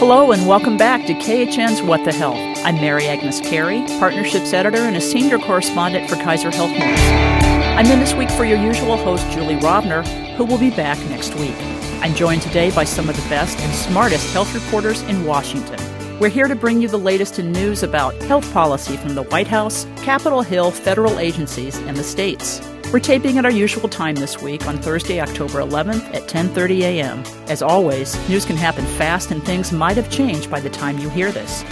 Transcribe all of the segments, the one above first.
Hello and welcome back to KHN's What the Health. I'm Mary Agnes Carey, Partnerships Editor and a Senior Correspondent for Kaiser Health News. I'm in this week for your usual host, Julie Rovner, who will be back next week. I'm joined today by some of the best and smartest health reporters in Washington. We're here to bring you the latest in news about health policy from the White House, Capitol Hill, federal agencies, and the states. We're taping at our usual time this week on Thursday, October 11th at 10:30 a.m. As always, news can happen fast and things might have changed by the time you hear this.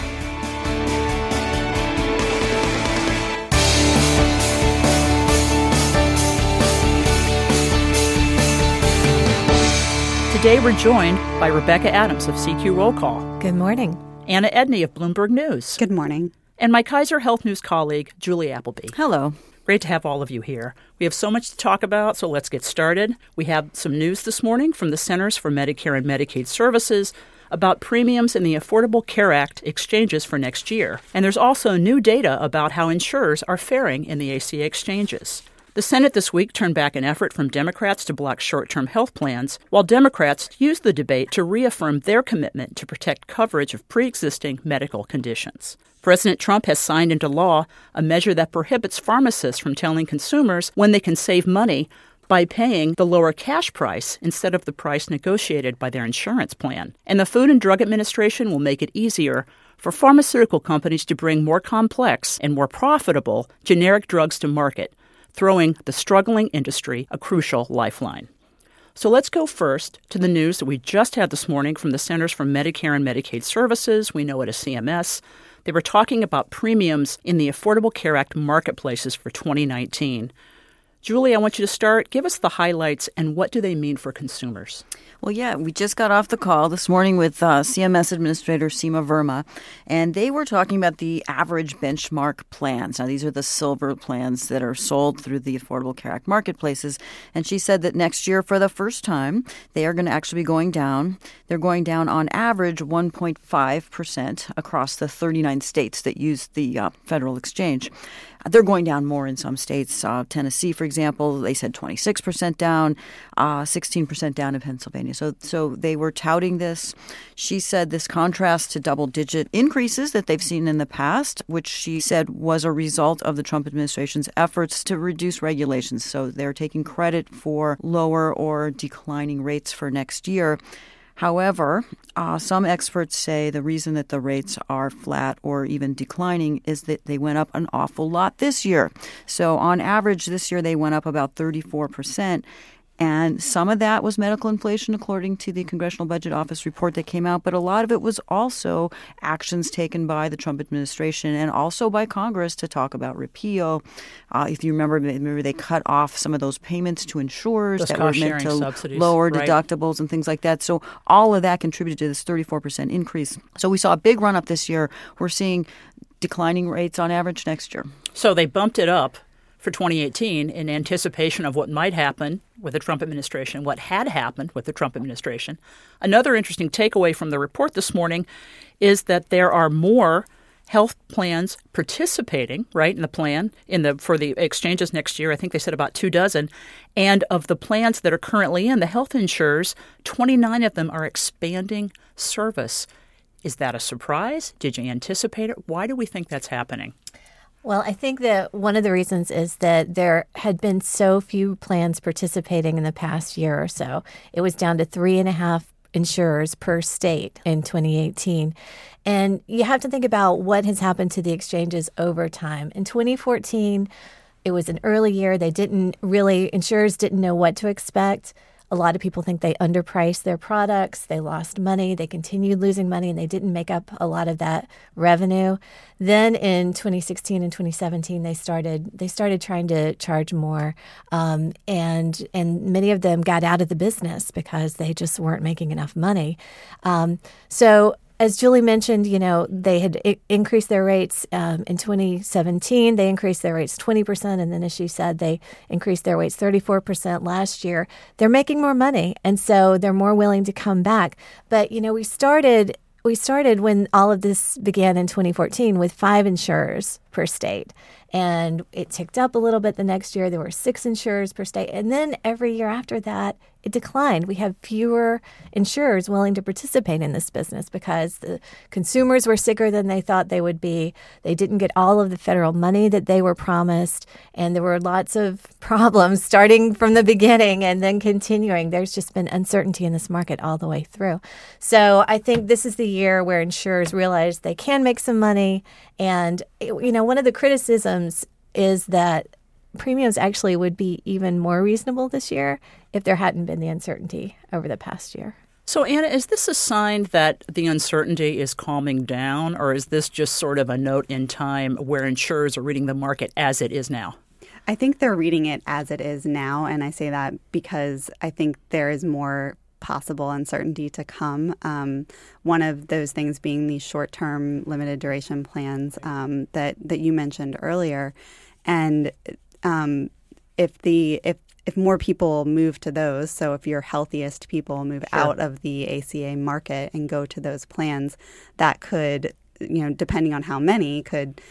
Today we're joined by Rebecca Adams of CQ Roll Call. Good morning. Anna Edney of Bloomberg News. Good morning. And my Kaiser Health News colleague, Julie Appleby. Hello. Great to have all of you here. We have so much to talk about, so let's get started. We have some news this morning from the Centers for Medicare and Medicaid Services about premiums in the Affordable Care Act exchanges for next year. And there's also new data about how insurers are faring in the ACA exchanges. The Senate this week turned back an effort from Democrats to block short term health plans, while Democrats used the debate to reaffirm their commitment to protect coverage of pre existing medical conditions. President Trump has signed into law a measure that prohibits pharmacists from telling consumers when they can save money by paying the lower cash price instead of the price negotiated by their insurance plan. And the Food and Drug Administration will make it easier for pharmaceutical companies to bring more complex and more profitable generic drugs to market, throwing the struggling industry a crucial lifeline. So let's go first to the news that we just had this morning from the Centers for Medicare and Medicaid Services. We know it as CMS. They were talking about premiums in the Affordable Care Act marketplaces for 2019. Julie, I want you to start. Give us the highlights and what do they mean for consumers? Well, yeah, we just got off the call this morning with uh, CMS Administrator Seema Verma, and they were talking about the average benchmark plans. Now, these are the silver plans that are sold through the Affordable Care Act marketplaces. And she said that next year, for the first time, they are going to actually be going down. They're going down on average 1.5% across the 39 states that use the uh, federal exchange. They're going down more in some states. Uh, Tennessee, for example, they said 26% down, uh, 16% down in Pennsylvania. So, so they were touting this. She said this contrasts to double digit increases that they've seen in the past, which she said was a result of the Trump administration's efforts to reduce regulations. So they're taking credit for lower or declining rates for next year. However, uh, some experts say the reason that the rates are flat or even declining is that they went up an awful lot this year. So, on average, this year they went up about 34 percent. And some of that was medical inflation, according to the Congressional Budget Office report that came out. But a lot of it was also actions taken by the Trump administration and also by Congress to talk about repeal. Uh, if you remember, remember they cut off some of those payments to insurers those that were meant to subsidies, lower right. deductibles and things like that. So all of that contributed to this 34% increase. So we saw a big run up this year. We're seeing declining rates on average next year. So they bumped it up for 2018 in anticipation of what might happen with the Trump administration, what had happened with the Trump administration. Another interesting takeaway from the report this morning is that there are more health plans participating right in the plan in the for the exchanges next year. I think they said about two dozen. And of the plans that are currently in the health insurers 29 of them are expanding service. Is that a surprise? Did you anticipate it? Why do we think that's happening Well, I think that one of the reasons is that there had been so few plans participating in the past year or so. It was down to three and a half insurers per state in 2018. And you have to think about what has happened to the exchanges over time. In 2014, it was an early year. They didn't really, insurers didn't know what to expect. A lot of people think they underpriced their products. They lost money. They continued losing money, and they didn't make up a lot of that revenue. Then in 2016 and 2017, they started they started trying to charge more, um, and and many of them got out of the business because they just weren't making enough money. Um, so as Julie mentioned, you know, they had I- increased their rates um, in 2017. They increased their rates 20%. And then, as she said, they increased their rates 34% last year. They're making more money. And so they're more willing to come back. But, you know, we started. We started when all of this began in 2014 with five insurers per state. And it ticked up a little bit the next year. There were six insurers per state. And then every year after that, it declined. We have fewer insurers willing to participate in this business because the consumers were sicker than they thought they would be. They didn't get all of the federal money that they were promised. And there were lots of problems starting from the beginning and then continuing. There's just been uncertainty in this market all the way through. So I think this is the year where insurers realize they can make some money. And, you know, one of the criticisms is that premiums actually would be even more reasonable this year if there hadn't been the uncertainty over the past year. So, Anna, is this a sign that the uncertainty is calming down, or is this just sort of a note in time where insurers are reading the market as it is now? I think they're reading it as it is now. And I say that because I think there is more possible uncertainty to come. Um, one of those things being these short term limited duration plans um, that, that you mentioned earlier. And um, if the if if more people move to those, so if your healthiest people move sure. out of the ACA market and go to those plans, that could, you know, depending on how many, could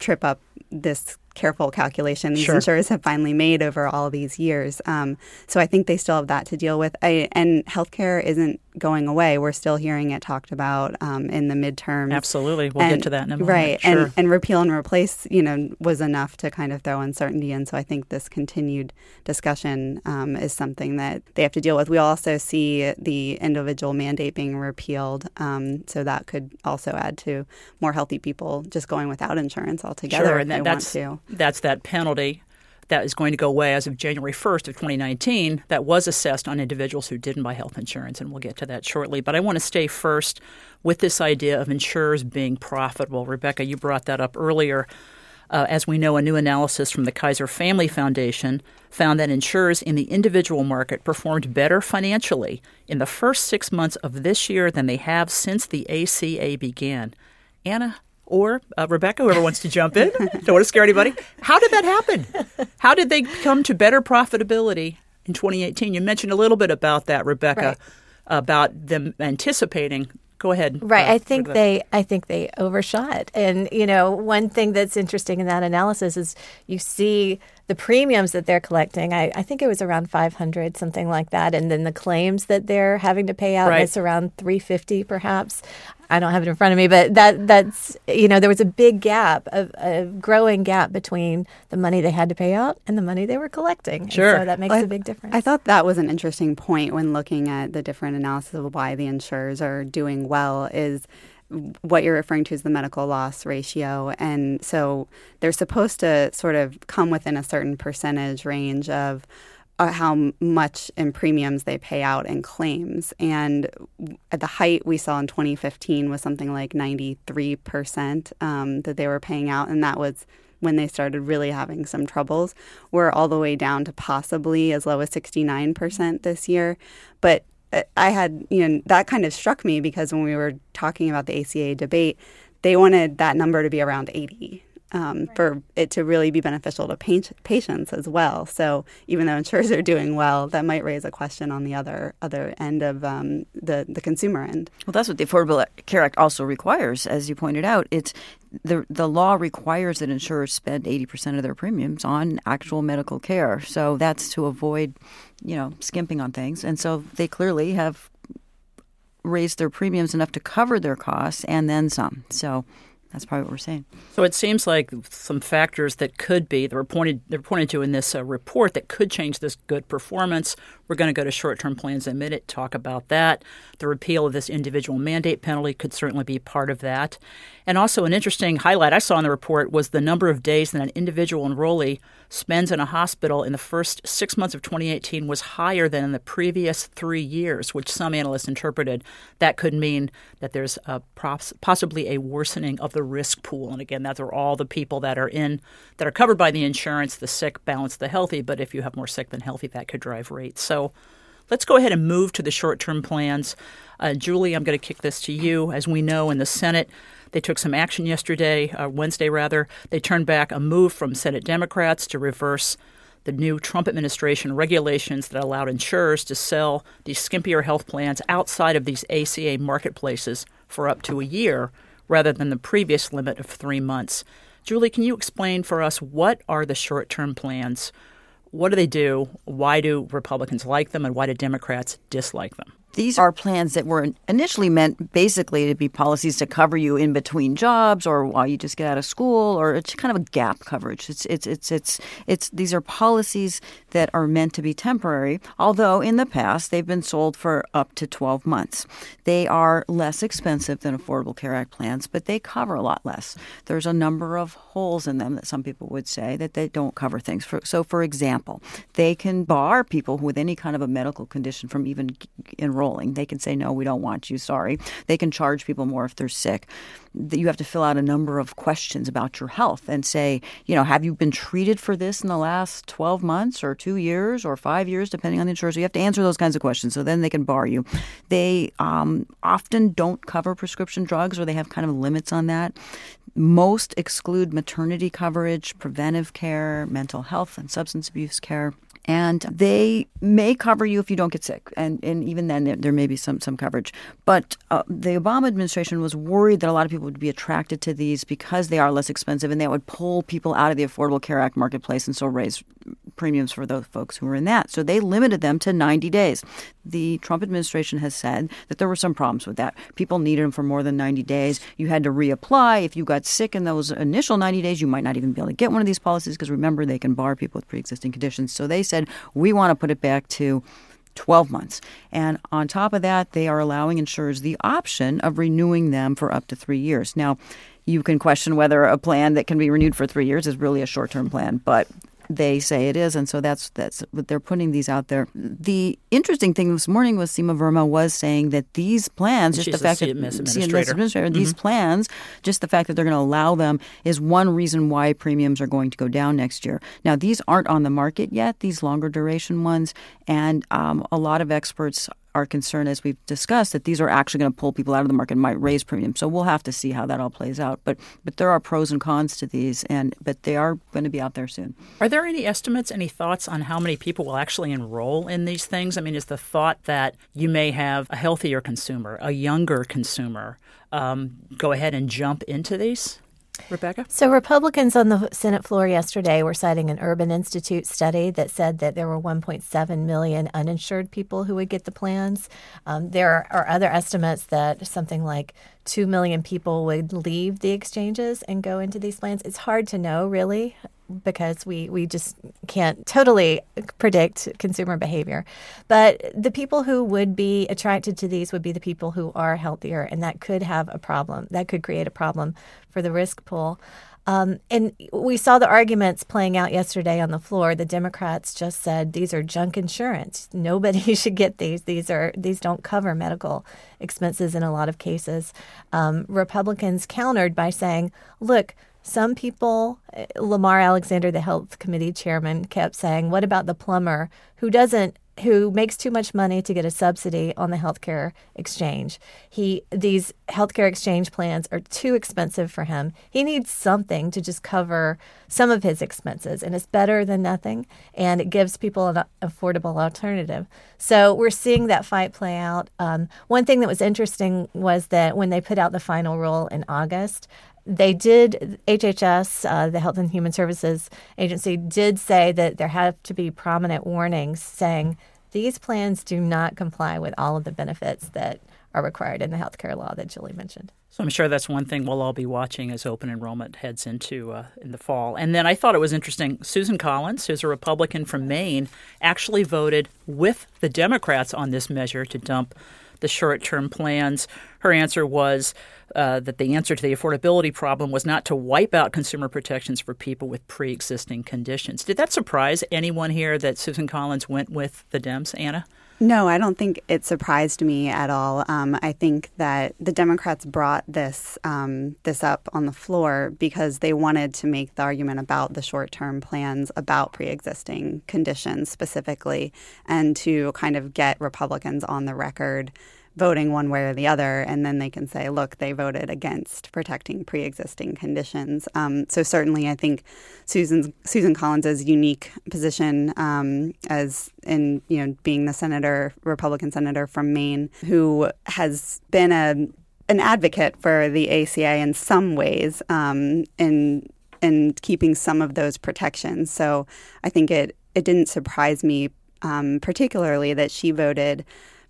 trip up this careful calculation these sure. insurers have finally made over all these years. Um, so I think they still have that to deal with. I, and healthcare isn't going away. We're still hearing it talked about um, in the midterm. Absolutely, we'll and, get to that in a moment. Right, sure. and and repeal and replace, you know, was enough to kind of throw uncertainty in. So I think this continued discussion um, is something that they have to deal with. We also see the individual mandate being repealed, um, so that could also add to more healthy people just going without insurance altogether. Sure, and that, that's that's that penalty that is going to go away as of January 1st of 2019 that was assessed on individuals who didn't buy health insurance, and we'll get to that shortly. But I want to stay first with this idea of insurers being profitable. Rebecca, you brought that up earlier. Uh, as we know, a new analysis from the Kaiser Family Foundation found that insurers in the individual market performed better financially in the first six months of this year than they have since the ACA began. Anna, or uh, Rebecca, whoever wants to jump in. Don't want to scare anybody. How did that happen? How did they come to better profitability in 2018? You mentioned a little bit about that, Rebecca, right. about them anticipating. Go ahead. Right. Uh, I think they. I think they overshot. And you know, one thing that's interesting in that analysis is you see the premiums that they're collecting. I, I think it was around 500, something like that, and then the claims that they're having to pay out. Right. It's around 350, perhaps. I don't have it in front of me, but that that's you know there was a big gap, a, a growing gap between the money they had to pay out and the money they were collecting. Sure, and so that makes well, a big difference. I thought that was an interesting point when looking at the different analysis of why the insurers are doing well. Is what you're referring to is the medical loss ratio. And so they're supposed to sort of come within a certain percentage range of how much in premiums they pay out in claims. And at the height we saw in 2015 was something like 93% um, that they were paying out. And that was when they started really having some troubles. We're all the way down to possibly as low as 69% this year. But uh, I had, you know, that kind of struck me because when we were talking about the ACA debate, they wanted that number to be around 80 um, right. for it to really be beneficial to patients as well. So even though insurers are doing well, that might raise a question on the other other end of um, the the consumer end. Well, that's what the Affordable Care Act also requires, as you pointed out. It's the the law requires that insurers spend eighty percent of their premiums on actual medical care. So that's to avoid, you know, skimping on things. And so they clearly have raised their premiums enough to cover their costs and then some. So that's probably what we're saying. So it seems like some factors that could be that were pointed they're pointed to in this uh, report that could change this good performance. We're going to go to short-term plans in a minute. Talk about that. The repeal of this individual mandate penalty could certainly be part of that. And also, an interesting highlight I saw in the report was the number of days that an individual enrollee spends in a hospital in the first six months of 2018 was higher than in the previous three years, which some analysts interpreted that could mean that there's a, possibly a worsening of the risk pool. And again, that are all the people that are in that are covered by the insurance, the sick balance the healthy. But if you have more sick than healthy, that could drive rates. So let's go ahead and move to the short term plans. Uh, Julie, I'm going to kick this to you. As we know in the Senate, they took some action yesterday, uh, Wednesday rather. They turned back a move from Senate Democrats to reverse the new Trump administration regulations that allowed insurers to sell these skimpier health plans outside of these ACA marketplaces for up to a year rather than the previous limit of three months. Julie, can you explain for us what are the short term plans? What do they do? Why do Republicans like them, and why do Democrats dislike them? These are plans that were initially meant basically to be policies to cover you in between jobs or while you just get out of school, or it's kind of a gap coverage. It's it's it's it's it's these are policies that are meant to be temporary. Although in the past they've been sold for up to 12 months. They are less expensive than Affordable Care Act plans, but they cover a lot less. There's a number of holes in them that some people would say that they don't cover things. For, so, for example, they can bar people with any kind of a medical condition from even enrolling They can say, no, we don't want you, sorry. They can charge people more if they're sick. You have to fill out a number of questions about your health and say, you know, have you been treated for this in the last 12 months or two years or five years, depending on the insurance? So you have to answer those kinds of questions. So then they can bar you. They um, often don't cover prescription drugs or they have kind of limits on that. Most exclude maternity coverage, preventive care, mental health, and substance abuse care and they may cover you if you don't get sick, and and even then there, there may be some some coverage. But uh, the Obama administration was worried that a lot of people would be attracted to these because they are less expensive, and that would pull people out of the Affordable Care Act marketplace, and so raise premiums for those folks who were in that. So they limited them to 90 days. The Trump administration has said that there were some problems with that. People needed them for more than 90 days. You had to reapply. If you got sick in those initial 90 days, you might not even be able to get one of these policies because remember, they can bar people with pre existing conditions. So they said, we want to put it back to 12 months. And on top of that, they are allowing insurers the option of renewing them for up to three years. Now, you can question whether a plan that can be renewed for three years is really a short term plan, but they say it is, and so that's that's what they're putting these out there. The interesting thing this morning was Seema Verma was saying that these plans, just She's the fact that administrator, administrator these mm-hmm. plans, just the fact that they're going to allow them is one reason why premiums are going to go down next year. Now, these aren't on the market yet; these longer duration ones, and um, a lot of experts are concerned, as we've discussed, that these are actually going to pull people out of the market might raise premiums. So we'll have to see how that all plays out. But but there are pros and cons to these, and but they are going to be out there soon. Are there any estimates, any thoughts on how many people will actually enroll in these things? I mean, is the thought that you may have a healthier consumer, a younger consumer, um, go ahead and jump into these? Rebecca? So, Republicans on the Senate floor yesterday were citing an Urban Institute study that said that there were 1.7 million uninsured people who would get the plans. Um, there are other estimates that something like 2 million people would leave the exchanges and go into these plans. It's hard to know, really, because we, we just can't totally predict consumer behavior. But the people who would be attracted to these would be the people who are healthier, and that could have a problem. That could create a problem for the risk pool. Um, and we saw the arguments playing out yesterday on the floor. The Democrats just said these are junk insurance. Nobody should get these. These are these don't cover medical expenses in a lot of cases. Um, Republicans countered by saying, "Look, some people, Lamar Alexander, the health committee chairman, kept saying, What about the plumber who doesn't who makes too much money to get a subsidy on the healthcare exchange. He these healthcare exchange plans are too expensive for him. He needs something to just cover some of his expenses and it's better than nothing and it gives people an affordable alternative. So we're seeing that fight play out. Um, one thing that was interesting was that when they put out the final rule in August, they did HHS, uh, the Health and Human Services Agency, did say that there have to be prominent warnings saying these plans do not comply with all of the benefits that are required in the healthcare law that Julie mentioned. So I'm sure that's one thing we'll all be watching as open enrollment heads into uh, in the fall. And then I thought it was interesting. Susan Collins, who's a Republican from Maine, actually voted with the Democrats on this measure to dump the short term plans. Her answer was uh, that the answer to the affordability problem was not to wipe out consumer protections for people with pre existing conditions. Did that surprise anyone here that Susan Collins went with the Dems, Anna? No, I don't think it surprised me at all. Um, I think that the Democrats brought this um, this up on the floor because they wanted to make the argument about the short term plans about pre existing conditions specifically, and to kind of get Republicans on the record voting one way or the other, and then they can say, look, they voted against protecting pre-existing conditions. Um, so certainly, I think Susan's Susan Collins's unique position um, as in you know being the senator, Republican senator from Maine, who has been a an advocate for the ACA in some ways, um, in and keeping some of those protections. So I think it it didn't surprise me um, particularly that she voted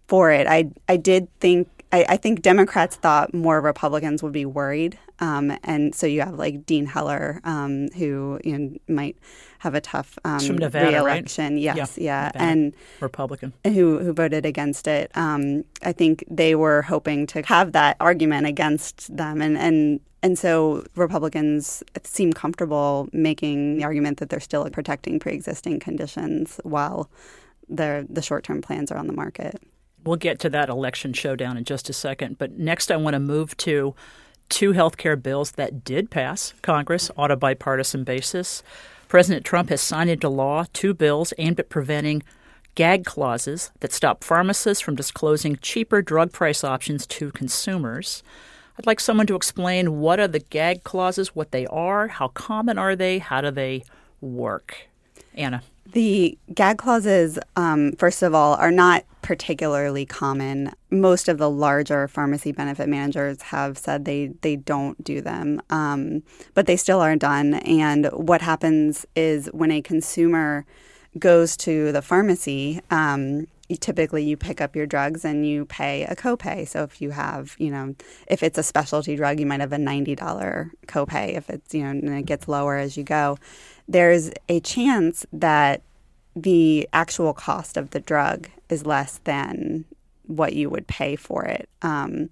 for it. I I did think I, I, think Democrats thought more Republicans would be worried, um, and so you have like Dean Heller, um, who you know, might have a tough um, from Nevada, reelection. Right? Yes, yeah, yeah. and Republican who who voted against it. Um, I think they were hoping to have that argument against them, and and and so Republicans seem comfortable making the argument that they're still protecting pre-existing conditions while the the short-term plans are on the market. We'll get to that election showdown in just a second, but next I want to move to two health care bills that did pass Congress on a bipartisan basis. President Trump has signed into law two bills aimed at preventing gag clauses that stop pharmacists from disclosing cheaper drug price options to consumers. I'd like someone to explain what are the gag clauses, what they are, how common are they, how do they work? Anna. The gag clauses, um, first of all, are not particularly common. Most of the larger pharmacy benefit managers have said they, they don't do them, um, but they still are done. And what happens is when a consumer goes to the pharmacy, um, you, typically you pick up your drugs and you pay a copay. So if you have, you know, if it's a specialty drug, you might have a $90 copay. If it's, you know, and it gets lower as you go, there's a chance that the actual cost of the drug is less than what you would pay for it. Um,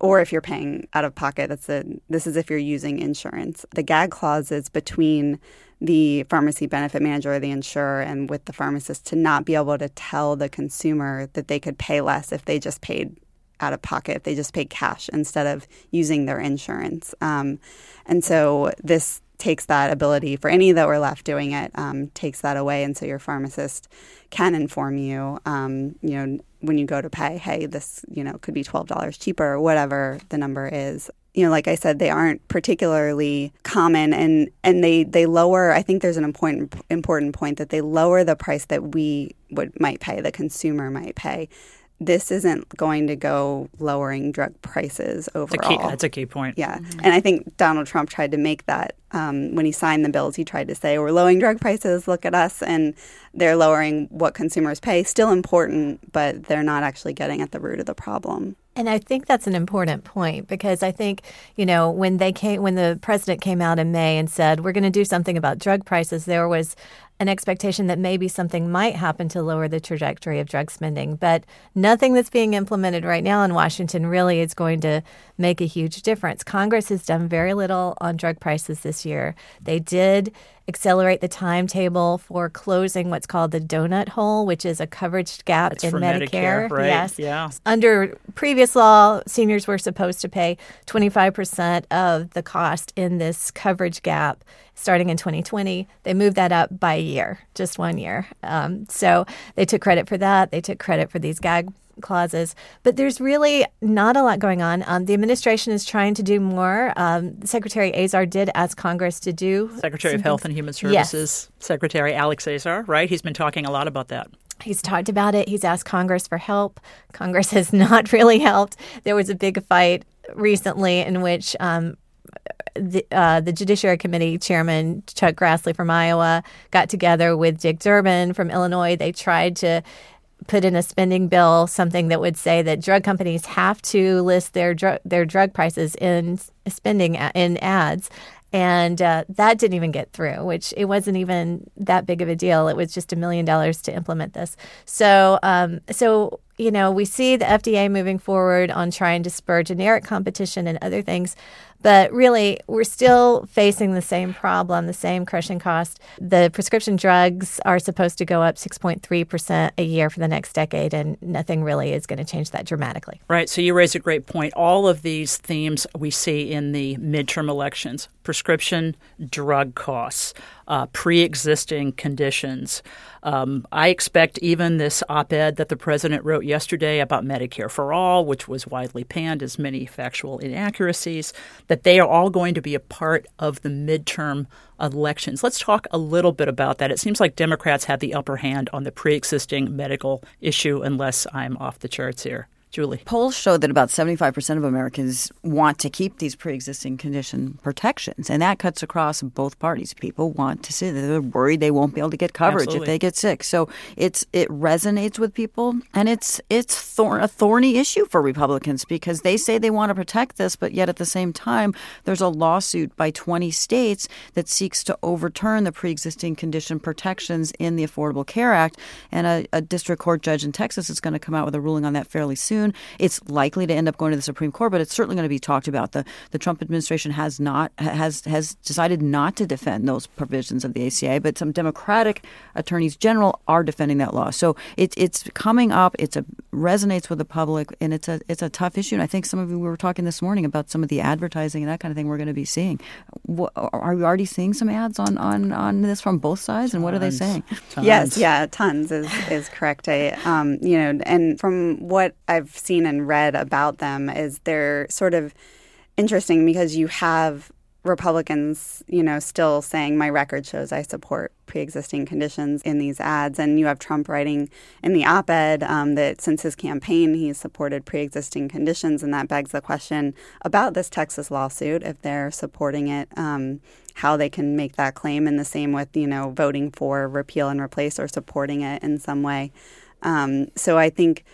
or if you're paying out of pocket, that's a, this is if you're using insurance. The gag clause is between the pharmacy benefit manager or the insurer and with the pharmacist to not be able to tell the consumer that they could pay less if they just paid out of pocket, if they just paid cash instead of using their insurance. Um, and so this takes that ability for any that were left doing it, um, takes that away. And so your pharmacist can inform you, um, you know, when you go to pay, hey, this, you know, could be $12 cheaper, or whatever the number is you know, like I said, they aren't particularly common, and and they they lower. I think there's an important important point that they lower the price that we would might pay, the consumer might pay. This isn't going to go lowering drug prices overall. That's a key, that's a key point. Yeah, mm-hmm. and I think Donald Trump tried to make that um, when he signed the bills. He tried to say, "We're lowering drug prices. Look at us," and they're lowering what consumers pay. Still important, but they're not actually getting at the root of the problem. And I think that's an important point because I think, you know, when they came when the president came out in May and said, "We're going to do something about drug prices," there was an expectation that maybe something might happen to lower the trajectory of drug spending. But nothing that's being implemented right now in Washington really is going to make a huge difference. Congress has done very little on drug prices this year. They did accelerate the timetable for closing what's called the donut hole, which is a coverage gap That's in Medicare. Medicare right? Yes. Yeah. Under previous law, seniors were supposed to pay 25% of the cost in this coverage gap starting in 2020. They moved that up by a year, just one year. Um, so they took credit for that. They took credit for these gag clauses, but there's really not a lot going on. Um, the administration is trying to do more. Um, Secretary Azar did ask Congress to do. Secretary of Health and Human Services, yes. Secretary Alex Azar, right? He's been talking a lot about that. He's talked about it. He's asked Congress for help. Congress has not really helped. There was a big fight recently in which um, the, uh, the Judiciary Committee Chairman Chuck Grassley from Iowa got together with Dick Durbin from Illinois. They tried to put in a spending bill something that would say that drug companies have to list their drug their drug prices in spending in ads. And uh, that didn't even get through which it wasn't even that big of a deal. It was just a million dollars to implement this. So um, so you know we see the fda moving forward on trying to spur generic competition and other things but really, we're still facing the same problem, the same crushing cost. The prescription drugs are supposed to go up 6.3% a year for the next decade, and nothing really is going to change that dramatically. Right. So you raise a great point. All of these themes we see in the midterm elections prescription drug costs, uh, pre existing conditions. Um, I expect even this op ed that the president wrote yesterday about Medicare for All, which was widely panned as many factual inaccuracies, that they are all going to be a part of the midterm elections. Let's talk a little bit about that. It seems like Democrats have the upper hand on the pre existing medical issue, unless I'm off the charts here. Julie. Polls show that about 75% of Americans want to keep these pre existing condition protections, and that cuts across both parties. People want to see that they're worried they won't be able to get coverage Absolutely. if they get sick. So it's it resonates with people, and it's it's thor- a thorny issue for Republicans because they say they want to protect this, but yet at the same time, there's a lawsuit by 20 states that seeks to overturn the pre existing condition protections in the Affordable Care Act, and a, a district court judge in Texas is going to come out with a ruling on that fairly soon. It's likely to end up going to the Supreme Court, but it's certainly going to be talked about. The the Trump administration has not has has decided not to defend those provisions of the ACA, but some Democratic attorneys general are defending that law. So it's it's coming up. It's a resonates with the public, and it's a it's a tough issue. And I think some of you we were talking this morning about some of the advertising and that kind of thing we're going to be seeing. What, are we already seeing some ads on on on this from both sides? And what are they saying? Tons. Yes, yeah, tons is is correct. I, um, you know, and from what I've seen and read about them, is they're sort of interesting because you have Republicans, you know, still saying my record shows I support pre-existing conditions in these ads, and you have Trump writing in the op-ed um, that since his campaign he's supported pre-existing conditions, and that begs the question about this Texas lawsuit if they're supporting it. Um, how they can make that claim, and the same with you know voting for repeal and replace or supporting it in some way. Um, so I think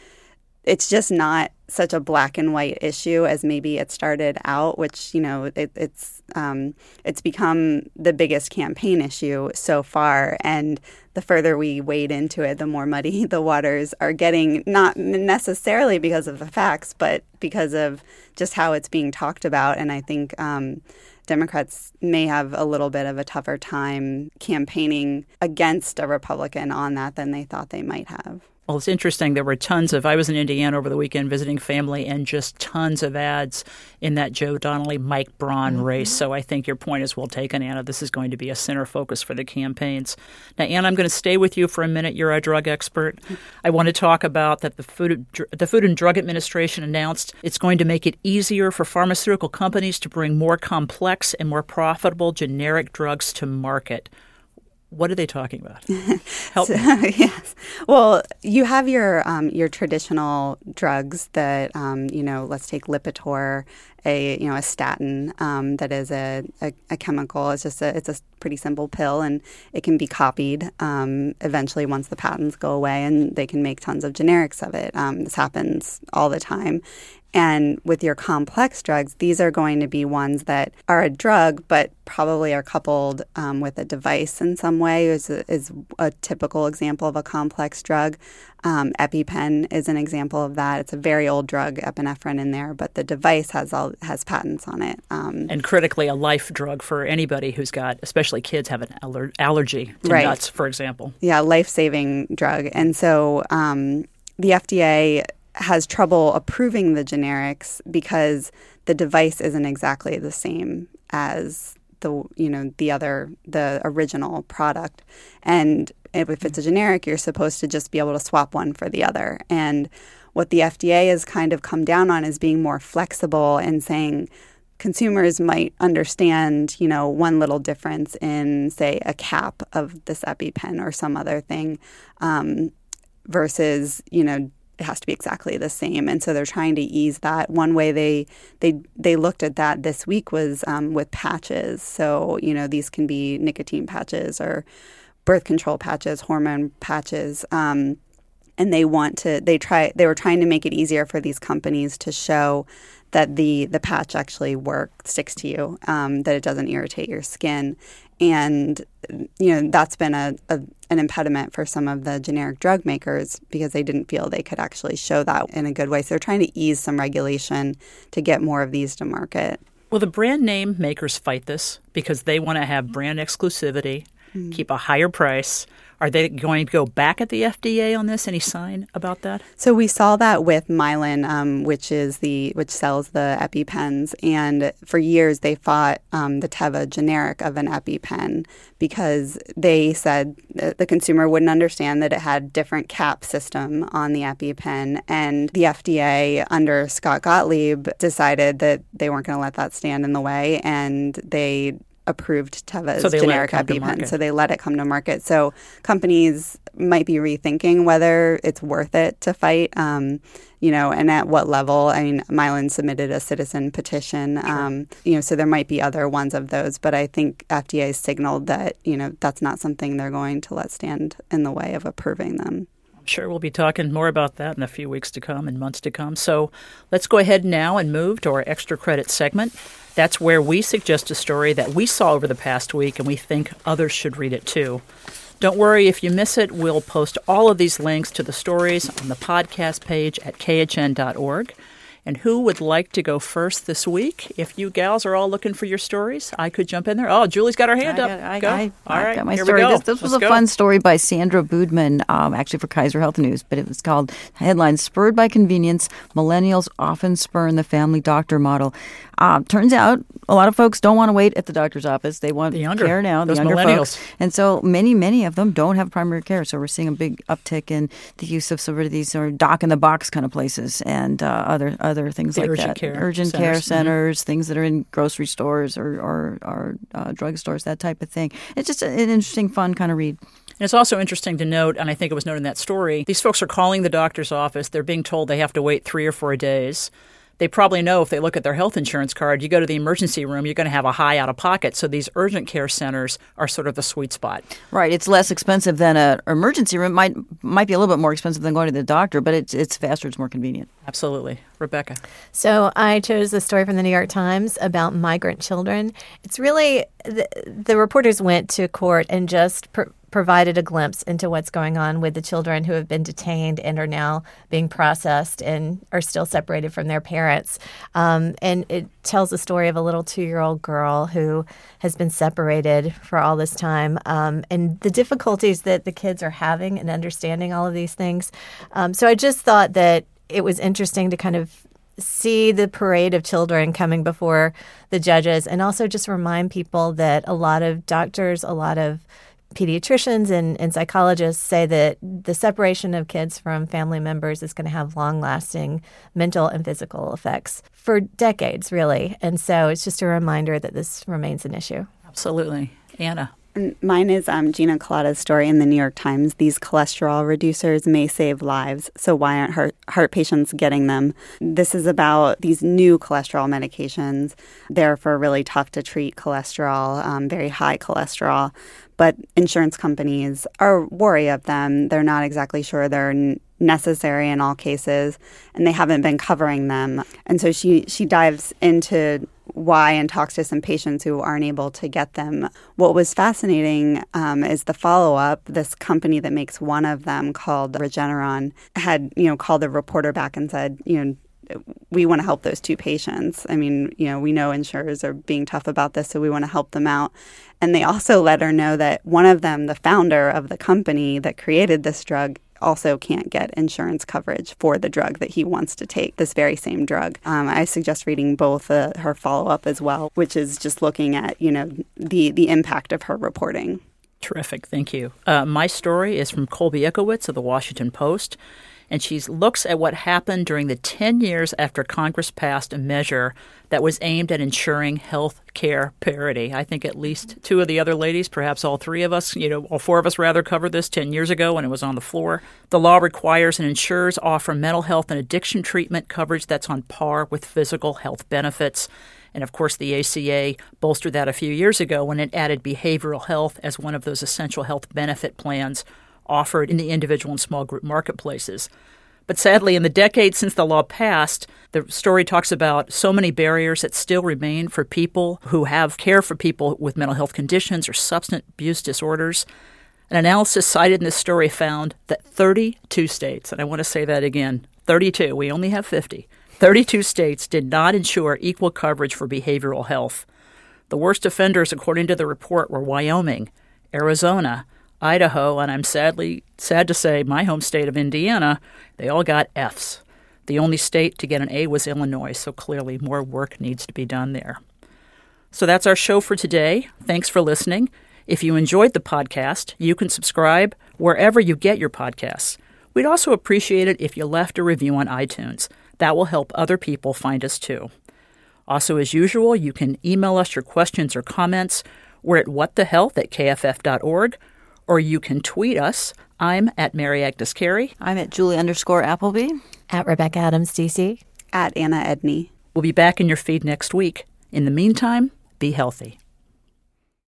it's just not such a black and white issue as maybe it started out, which you know it, it's um, it's become the biggest campaign issue so far, and the further we wade into it, the more muddy the waters are getting. Not necessarily because of the facts, but because of just how it's being talked about, and I think. Um, Democrats may have a little bit of a tougher time campaigning against a Republican on that than they thought they might have. Well, it's interesting. There were tons of. I was in Indiana over the weekend visiting family, and just tons of ads in that Joe Donnelly Mike Braun Mm-hmm. race. So I think your point is well taken, Anna. This is going to be a center focus for the campaigns. Now, Anna, I'm going to stay with you for a minute. You're a drug expert. I want to talk about that the Food the Food and Drug Administration announced it's going to make it easier for pharmaceutical companies to bring more complex and more profitable generic drugs to market. What are they talking about? Help me. yes. Well, you have your um, your traditional drugs that um, you know. Let's take Lipitor, a you know a statin um, that is a, a, a chemical. It's just a it's a pretty simple pill, and it can be copied um, eventually once the patents go away, and they can make tons of generics of it. Um, this happens all the time. And with your complex drugs, these are going to be ones that are a drug, but probably are coupled um, with a device in some way. Is a, is a typical example of a complex drug. Um, EpiPen is an example of that. It's a very old drug, epinephrine, in there, but the device has all has patents on it. Um, and critically a life drug for anybody who's got especially kids have an aller- allergy to Right. nuts for example yeah, life saving drug. And so um, the FDA has trouble approving the generics because the device isn't exactly the same as the you know the other the original product and if it's a generic you're supposed to just be able to swap one for the other and what the FDA has kind of come down on is being more flexible and saying consumers might understand, you know, one little difference in, say, a cap of this EpiPen or some other thing, um, versus, you know, it has to be exactly the same. And so they're trying to ease that. One way they they they looked at that this week was um, with patches. So you know, these can be nicotine patches or birth control patches, hormone patches. Um, and they want to they try they were trying to make it easier for these companies to show that the the patch actually works sticks to you um, that it doesn't irritate your skin. And you know that's been a, a an impediment for some of the generic drug makers because they didn't feel they could actually show that in a good way. So they're trying to ease some regulation to get more of these to market. Well, the brand name makers fight this? Because they want to have brand exclusivity, keep a higher price? Are they going to go back at the FDA on this? Any sign about that? So we saw that with Mylan, um, which is the which sells the EpiPens, and for years they fought um, the Teva generic of an EpiPen because they said the consumer wouldn't understand that it had different cap system on the EpiPen, and the FDA under Scott Gottlieb decided that they weren't going to let that stand in the way, and they approved Teva's So they let it generic EpiPen. So they let it come to market. So companies might be rethinking whether it's worth it to fight. Um, you know, and at what level? I mean, Mylan submitted a citizen petition. Sure. Um, you know, so there might be other ones of those, but I think FDA signaled that you know that's not something they're going to let stand in the way of approving them. Sure, we'll be talking more about that in a few weeks to come and months to come. So let's go ahead now and move to our extra credit segment. That's where we suggest a story that we saw over the past week and we think others should read it too. Don't worry if you miss it, we'll post all of these links to the stories on the podcast page at khn.org. And who would like to go first this week? If you gals are all looking for your stories, I could jump in there. Oh, Julie's got her hand I up. Got, I, go. I, all right, got my here story. We go. This, this was a go. fun story by Sandra Boodman, um, actually for Kaiser Health News, but it was called headline "Spurred by Convenience: Millennials Often Spurn the Family Doctor Model." Uh, turns out a lot of folks don't want to wait at the doctor's office. They want the younger, care now. The younger millennials. folks, and so many, many of them don't have primary care. So we're seeing a big uptick in the use of sort of these sort of doc in the box kind of places and uh, other other things the like urgent that. Care urgent centers. care centers, mm-hmm. things that are in grocery stores or or, or uh, drugstores, that type of thing. It's just an interesting, fun kind of read. And it's also interesting to note, and I think it was noted in that story, these folks are calling the doctor's office. They're being told they have to wait three or four days. They probably know if they look at their health insurance card, you go to the emergency room, you're going to have a high out of pocket. So these urgent care centers are sort of the sweet spot. Right. It's less expensive than an emergency room. Might might be a little bit more expensive than going to the doctor, but it's it's faster. It's more convenient. Absolutely, Rebecca. So I chose the story from the New York Times about migrant children. It's really the, the reporters went to court and just. Pr- provided a glimpse into what's going on with the children who have been detained and are now being processed and are still separated from their parents. Um, and it tells the story of a little two year old girl who has been separated for all this time um, and the difficulties that the kids are having in understanding all of these things. Um, so I just thought that it was interesting to kind of see the parade of children coming before the judges and also just remind people that a lot of doctors, a lot of pediatricians and, and psychologists say that the separation of kids from family members is going to have long lasting mental and physical effects for decades, really. And so it's just a reminder that this remains an issue. Absolutely. Anna. Mine is um, Gina Kolata's story in the New York Times. These cholesterol reducers may save lives, so why aren't heart, heart patients getting them? This is about these new cholesterol medications. They're for really tough to treat cholesterol, um, very high cholesterol, but insurance companies are wary of them. They're not exactly sure they're n- necessary in all cases, and they haven't been covering them. And so she she dives into why and talks to some patients who aren't able to get them. What was fascinating um, is the follow up. This company that makes one of them, called Regeneron, had you know called the reporter back and said, you know. We want to help those two patients. I mean, you know, we know insurers are being tough about this, so we want to help them out. And they also let her know that one of them, the founder of the company that created this drug, also can't get insurance coverage for the drug that he wants to take, this very same drug. Um, I suggest reading both uh, her follow up as well, which is just looking at you know the the impact of her reporting. Terrific, thank you. Uh, my story is from Colby Itkowitz of the Washington Post, and she looks at what happened during the 10 years after Congress passed a measure that was aimed at ensuring health care parity. I think at least two of the other ladies, perhaps all three of us, you know, all four of us rather, covered this 10 years ago when it was on the floor. The law requires and insurers offer mental health and addiction treatment coverage that's on par with physical health benefits. And of course, the ACA bolstered that a few years ago when it added behavioral health as one of those essential health benefit plans offered in the individual and small group marketplaces. But sadly, in the decades since the law passed, the story talks about so many barriers that still remain for people who have care for people with mental health conditions or substance abuse disorders. An analysis cited in this story found that 32 states, and I want to say that again 32, we only have 50, 32 states did not ensure equal coverage for behavioral health. The worst offenders, according to the report, were Wyoming, Arizona, Idaho, and I'm sadly sad to say my home state of Indiana, they all got Fs. The only state to get an A was Illinois, so clearly more work needs to be done there. So that's our show for today. Thanks for listening. If you enjoyed the podcast, you can subscribe wherever you get your podcasts. We'd also appreciate it if you left a review on iTunes. That will help other people find us too. Also, as usual, you can email us your questions or comments. We're at whatthehealth at kff.org or you can tweet us. I'm at Mary Agnes Carey. I'm at Julie underscore Appleby. At Rebecca Adams, DC. At Anna Edney. We'll be back in your feed next week. In the meantime, be healthy.